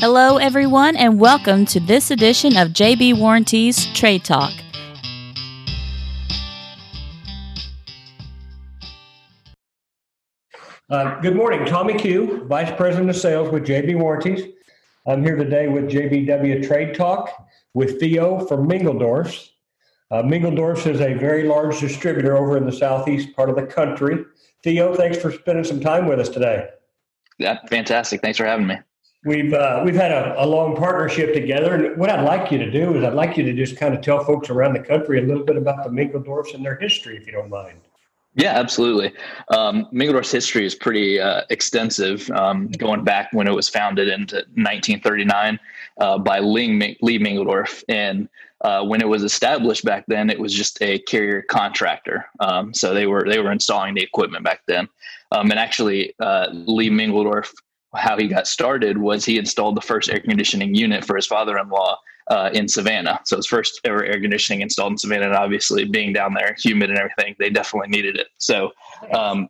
Hello, everyone, and welcome to this edition of JB Warranties Trade Talk. Uh, good morning, Tommy Q, Vice President of Sales with JB Warranties. I'm here today with JBW Trade Talk with Theo from Mingledorff's. Uh, Mingledorff's is a very large distributor over in the southeast part of the country. Theo, thanks for spending some time with us today. Yeah, fantastic. Thanks for having me. We've uh, we've had a, a, long partnership together, and what I'd like you to do is I'd like you to just kind of tell folks around the country a little bit about the Mingledorffs and their history, if you don't mind. Yeah, absolutely. Um, Mingledorff's history is pretty uh, extensive, um, going back when it was founded in 1939 uh, by Lee, Lee Mingledorff. And uh, when it was established back then, it was just a carrier contractor. Um, so they were they were installing the equipment back then. Um, and actually, uh, Lee Mingledorff how he got started was he installed the first air conditioning unit for his father-in-law uh, in Savannah. So his first ever air conditioning installed in Savannah, and obviously being down there, humid and everything, they definitely needed it. So um,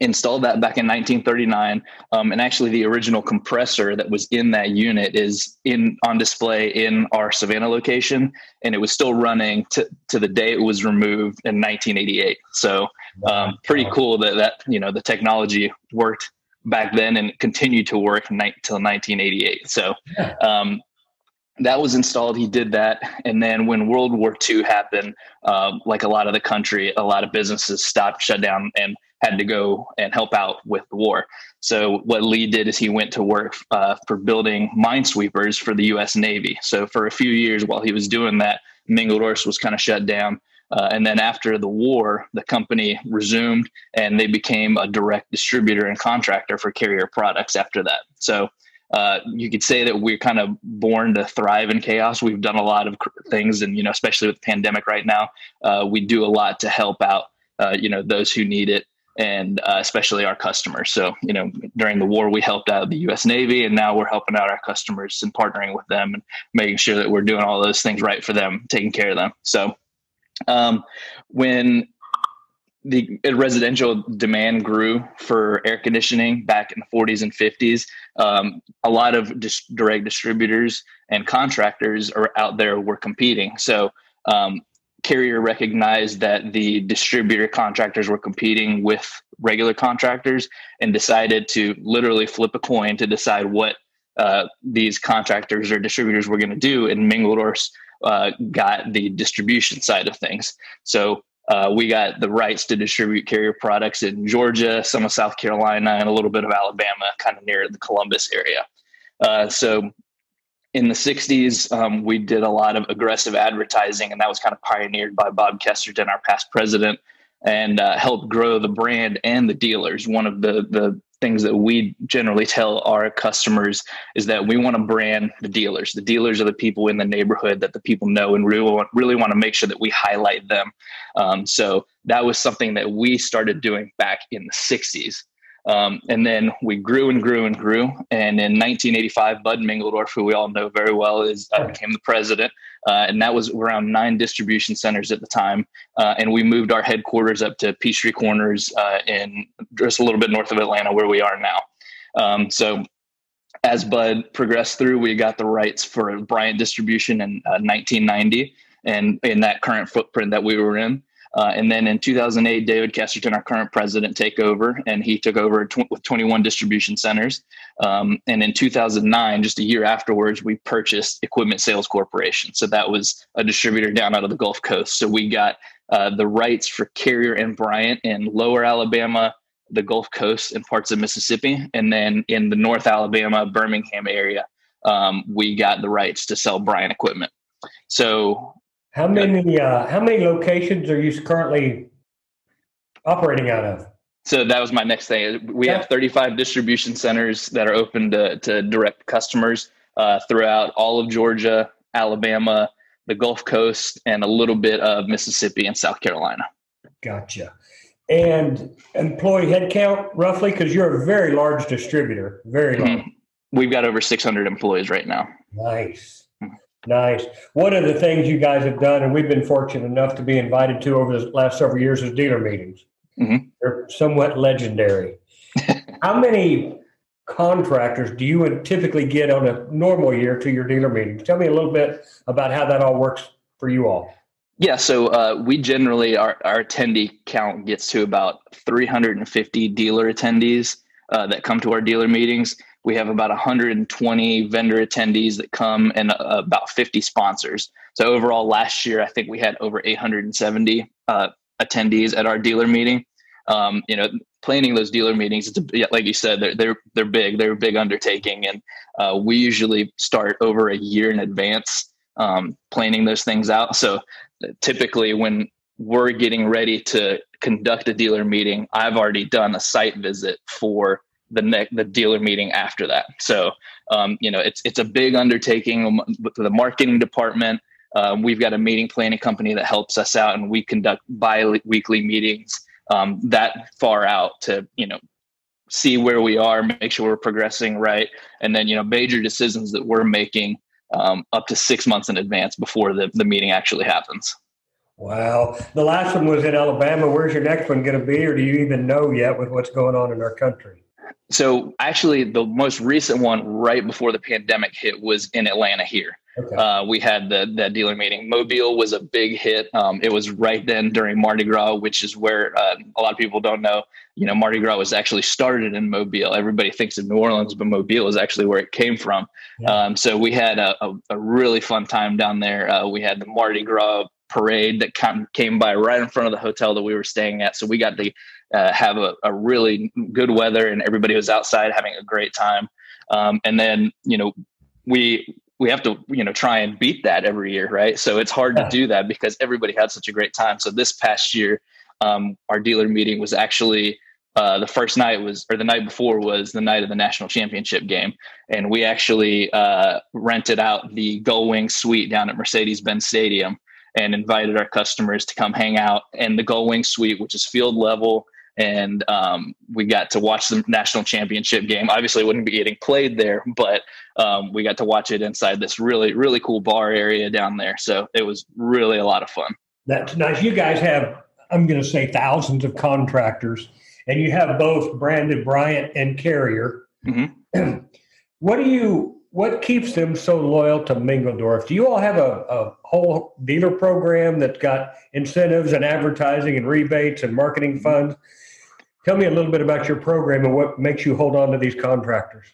installed that back in 1939, um, and actually the original compressor that was in that unit is in on display in our Savannah location, and it was still running to, to the day it was removed in 1988. So um, pretty cool that that you know the technology worked back then and continued to work until 1988. So um, that was installed. He did that, and then when World War II happened, uh, like a lot of the country, a lot of businesses stopped, shut down, and had to go and help out with the war. So what Lee did is he went to work uh, for building minesweepers for the U.S. Navy. So for a few years while he was doing that, Mingledorff's was kind of shut down. Uh, and then after the war, the company resumed and they became a direct distributor and contractor for carrier products after that. So uh, you could say that we're kind of born to thrive in chaos. We've done a lot of things, and you know, especially with the pandemic right now, uh, we do a lot to help out, uh, you know, those who need it, and uh, especially our customers. So, you know, during the war, we helped out the U.S. Navy, and now we're helping out our customers and partnering with them and making sure that we're doing all those things right for them, taking care of them. So, um, when the residential demand grew for air conditioning back in the 40s and 50s. Um, a lot of dis- direct distributors and contractors are out there were competing. So um, Carrier recognized that the distributor contractors were competing with regular contractors and decided to literally flip a coin to decide what uh, these contractors or distributors were going to do. And Mingledorff's uh, got the distribution side of things. So uh, we got the rights to distribute carrier products in Georgia, some of South Carolina, and a little bit of Alabama, kind of near the Columbus area. Uh, so in the 60s, um, we did a lot of aggressive advertising, and that was kind of pioneered by Bob Kesterson, our past president, and uh, helped grow the brand and the dealers. One of the, the things that we generally tell our customers is that we want to brand the dealers. The dealers are the people in the neighborhood that the people know and really want, really want to make sure that we highlight them. Um, so that was something that we started doing back in the 60s. Um, and then we grew and grew and grew. And in 1985, Bud Mingledorff, who we all know very well, is uh, became the president. Uh, and that was around nine distribution centers at the time. Uh, and we moved our headquarters up to Peachtree Corners uh, in just a little bit north of Atlanta, where we are now. Um, so as Bud progressed through, we got the rights for Bryant distribution in 1990 uh, and in that current footprint that we were in. Uh, and then in 2008, David Kesterson, our current president, take over, and he took over tw- with 21 distribution centers. Um, and in 2009, just a year afterwards, we purchased Equipment Sales Corporation. So that was a distributor down out of the Gulf Coast. So we got uh, the rights for Carrier and Bryant in Lower Alabama, the Gulf Coast, and parts of Mississippi, and then in the North Alabama, Birmingham area, um, we got the rights to sell Bryant equipment. So how many uh, how many locations are you currently operating out of? So that was my next thing. We have 35 distribution centers that are open to, to direct customers uh, throughout all of Georgia, Alabama, the Gulf Coast, and a little bit of Mississippi and South Carolina. Gotcha. And employee headcount roughly, because you're a very large distributor, very large. Mm-hmm. We've got over 600 employees right now. Nice. Nice. One of the things you guys have done, and we've been fortunate enough to be invited to over the last several years, is dealer meetings. Mm-hmm. They're somewhat legendary. How many contractors do you typically get on a normal year to your dealer meetings? Tell me a little bit about how that all works for you all. Yeah, so uh, we generally our, our attendee count gets to about 350 dealer attendees uh, that come to our dealer meetings. We have about 120 vendor attendees that come and uh, about 50 sponsors. So overall, last year I think we had over 870 uh, attendees at our dealer meeting. Um, you know, planning those dealer meetings, it's a, like you said, they're they're they're big. They're a big undertaking, and uh, we usually start over a year in advance um, planning those things out. So typically, when we're getting ready to conduct a dealer meeting, I've already done a site visit for the ne- the dealer meeting after that. So um, you know, it's it's a big undertaking with the marketing department. Um, we've got a meeting planning company that helps us out, and we conduct bi-weekly meetings um, that far out to you know see where we are, make sure we're progressing right, and then you know major decisions that we're making um, up to six months in advance before the, the meeting actually happens. Wow. The last one was in Alabama. Where's your next one going to be, or do you even know yet with what's going on in our country? So, actually, the most recent one right before the pandemic hit was in Atlanta here. Okay. Uh, we had the that dealer meeting. Mobile was a big hit. Um, it was right then during Mardi Gras, which is where uh, a lot of people don't know. You know, Mardi Gras was actually started in Mobile. Everybody thinks of New Orleans, but Mobile is actually where it came from. Yeah. Um, so we had a, a, a, really fun time down there. Uh, we had the Mardi Gras parade that came by right in front of the hotel that we were staying at. So we got to uh, have a, a, really good weather, and everybody was outside having a great time. Um, and then, you know, we we have to you know try and beat that every year right? So it's hard to do that because everybody had such a great time. So this past year um, our dealer meeting was actually uh, the first night was or the night before was the night of the national championship game. And we actually uh, rented out the gull wing suite down at mercedes-benz stadium and invited our customers to come hang out. In the gull wing suite which is field level and um, we got to watch the national championship game. Obviously, wouldn't be getting played there, but um, we got to watch it inside this really really cool bar area down there. So it was really a lot of fun. That's nice. You guys have, I'm going to say, thousands of contractors, and you have both Brandon Bryant and Carrier. Mm-hmm. what do you? What keeps them so loyal to Mingledorff? Do you all have a, a whole dealer program that's got incentives and advertising and rebates and marketing mm-hmm. funds? Tell me a little bit about your program and what makes you hold on to these contractors.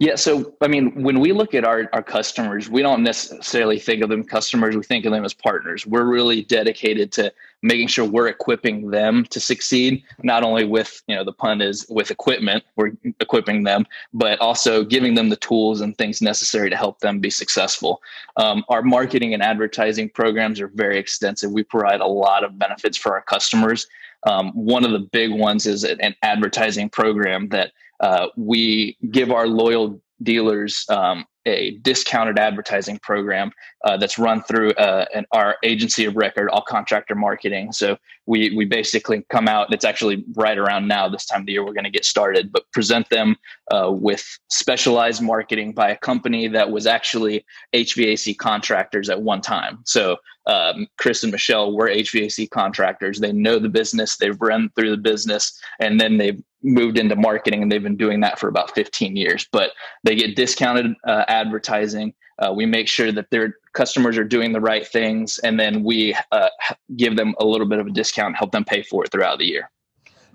Yeah, so I mean, when we look at our, our customers, we don't necessarily think of them customers, we think of them as partners. We're really dedicated to making sure we're equipping them to succeed, not only with, you know, the pun is with equipment, we're equipping them, but also giving them the tools and things necessary to help them be successful. Um, our marketing and advertising programs are very extensive. We provide a lot of benefits for our customers. Um, one of the big ones is an advertising program that uh, we give our loyal dealers um, a discounted advertising program uh, that's run through uh, an, our agency of record, all contractor marketing. So we we basically come out. It's actually right around now, this time of the year, we're going to get started, but present them uh, with specialized marketing by a company that was actually HVAC contractors at one time. So um, Chris and Michelle were HVAC contractors. They know the business. They've run through the business, and then they've moved into marketing, and they've been doing that for about 15 years. But they get discounted uh, advertising. Uh, we make sure that their customers are doing the right things, and then we uh, give them a little bit of a discount, help them pay for it throughout the year.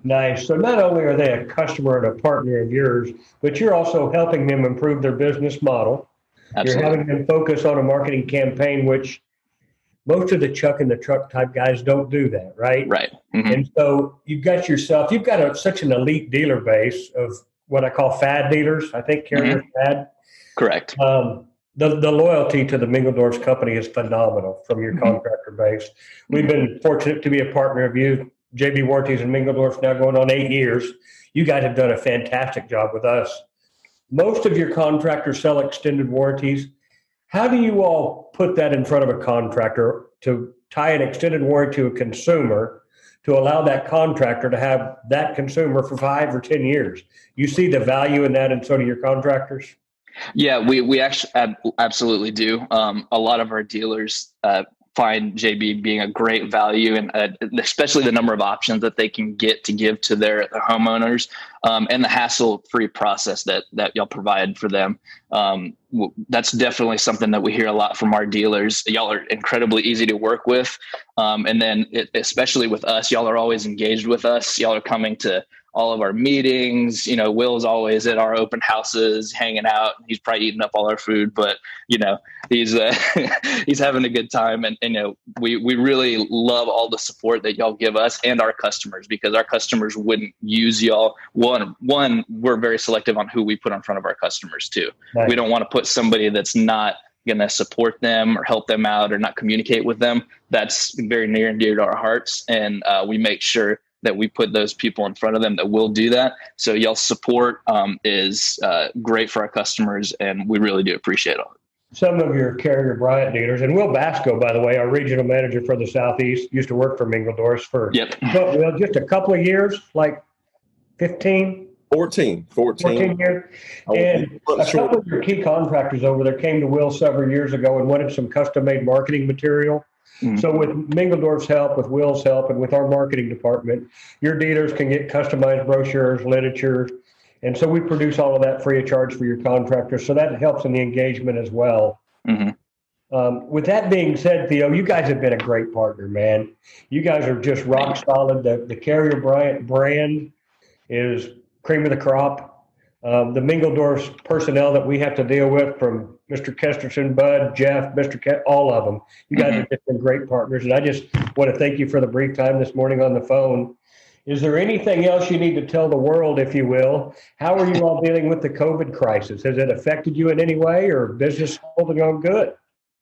Nice. So not only are they a customer and a partner of yours, but you're also helping them improve their business model. Absolutely. You're having them focus on a marketing campaign, which most of the chuck in the truck type guys don't do that, right? Right. Mm-hmm. And so you've got yourself, you've got a, such an elite dealer base of what I call fad dealers. I think carrier mm-hmm. fad. Correct. Um, the, the loyalty to the Mingledorff's company is phenomenal from your mm-hmm. contractor base. We've been fortunate to be a partner of you, JB Warranties and Mingledorff's now going on eight years. You guys have done a fantastic job with us. Most of your contractors sell extended warranties. How do you all put that in front of a contractor to tie an extended warranty to a consumer to allow that contractor to have that consumer for five or 10 years? You see the value in that, and so do your contractors? Yeah, we we actually absolutely do. Um, a lot of our dealers uh, find JB being a great value, and uh, especially the number of options that they can get to give to their, their homeowners, um, and the hassle-free process that that y'all provide for them. Um, that's definitely something that we hear a lot from our dealers. Y'all are incredibly easy to work with, um, and then it, especially with us, y'all are always engaged with us. Y'all are coming to all of our meetings. You know, Will's always at our open houses, hanging out. He's probably eating up all our food, but you know, he's uh, he's having a good time. And, and, you know, we we really love all the support that y'all give us and our customers because our customers wouldn't use y'all. One one, we're very selective on who we put in front of our customers too. Right. We don't want to put somebody that's not going to support them or help them out or not communicate with them. That's very near and dear to our hearts, and uh, we make sure that we put those people in front of them that will do that. So y'all support um, is uh, great for our customers, and we really do appreciate it. Some of your Carrier Bryant dealers, and Will Basco, by the way, our regional manager for the Southeast, used to work for Mingledorff's for yep. well, just a couple of years, like 15, 14, 14. 14 years. And a couple of your key contractors over there came to Will several years ago and wanted some custom made marketing material. Mm-hmm. So with Mingledorff's help, with Will's help, and with our marketing department, your dealers can get customized brochures, literature, and so we produce all of that free of charge for your contractors. So that helps in the engagement as well. Mm-hmm. Um, with that being said, Theo, you guys have been a great partner, man. You guys are just rock solid. The, the Carrier Bryant brand is cream of the crop um, the Mingledorff's personnel that we have to deal with from Mr. Kesterson, Bud, Jeff, Mr. Ke- all of them. You guys mm-hmm. have just been great partners. And I just want to thank you for the brief time this morning on the phone. Is there anything else you need to tell the world, if you will? How are you all dealing with the COVID crisis? Has it affected you in any way or business holding on good?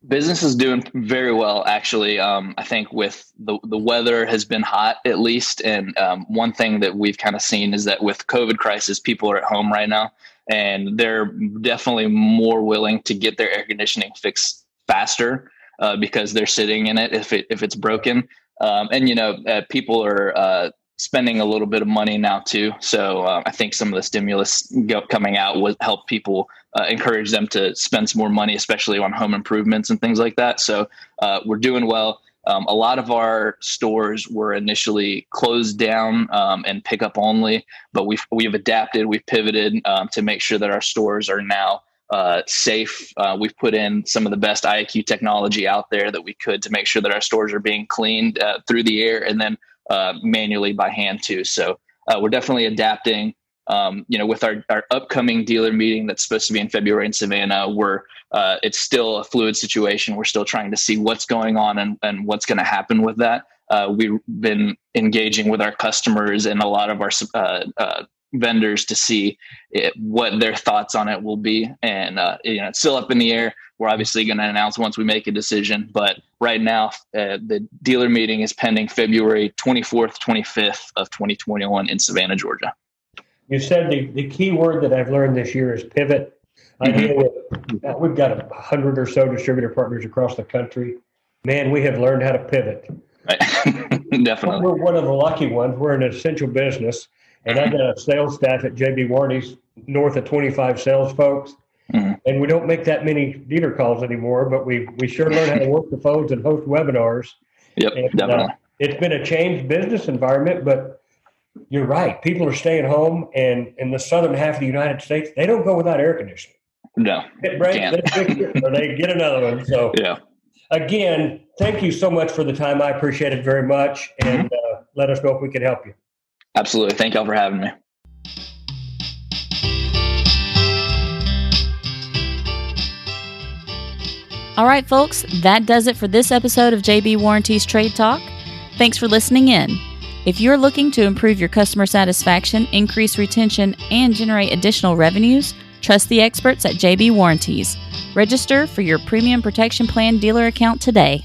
Business is doing very well, actually. Um, I think with the the weather has been hot at least, and um, one thing that we've kind of seen is that with COVID crisis, people are at home right now, and they're definitely more willing to get their air conditioning fixed faster uh, because they're sitting in it if it if it's broken. Um, and you know, uh, people are uh, spending a little bit of money now too. So uh, I think some of the stimulus go, coming out would help people uh, encourage them to spend some more money, especially on home improvements and things like that. So uh, we're doing well. Um, a lot of our stores were initially closed down um, and pickup only, but we've we've adapted, we've pivoted um, to make sure that our stores are now uh, safe. Uh, we've put in some of the best IAQ technology out there that we could to make sure that our stores are being cleaned uh, through the air and then uh, manually by hand too. So uh, we're definitely adapting. Um, you know, with our, our upcoming dealer meeting that's supposed to be in February in Savannah, we're uh, it's still a fluid situation. We're still trying to see what's going on and, and what's going to happen with that. Uh, we've been engaging with our customers and a lot of our uh, uh, vendors to see it, what their thoughts on it will be. And uh, you know, it's still up in the air. We're obviously going to announce once we make a decision. But right now, uh, the dealer meeting is pending February 24th, 25th of 2021 in Savannah, Georgia. You said the, the key word that I've learned this year is pivot. I mm-hmm. deal with, we've got a hundred or so distributor partners across the country. Man, we have learned how to pivot. Right. Definitely. We're one of the lucky ones. We're an essential business and I got a sales staff at JB Warranties, north of 25 sales folks. And we don't make that many dealer calls anymore, but we we sure learn how to work the phones and host webinars. Yep, and, uh, definitely. Uh, it's been a changed business environment, but you're right. People are staying home, and in the southern half of the United States, they don't go without air conditioning. No, it breaks, they, or they get another one. So yeah. Again, thank you so much for the time. I appreciate it very much, and mm-hmm. uh, let us know if we can help you. Absolutely. Thank y'all for having me. All right, folks, that does it for this episode of JB Warranties Trade Talk. Thanks for listening in. If you're looking to improve your customer satisfaction, increase retention, and generate additional revenues, trust the experts at JB Warranties. Register for your premium protection plan dealer account today.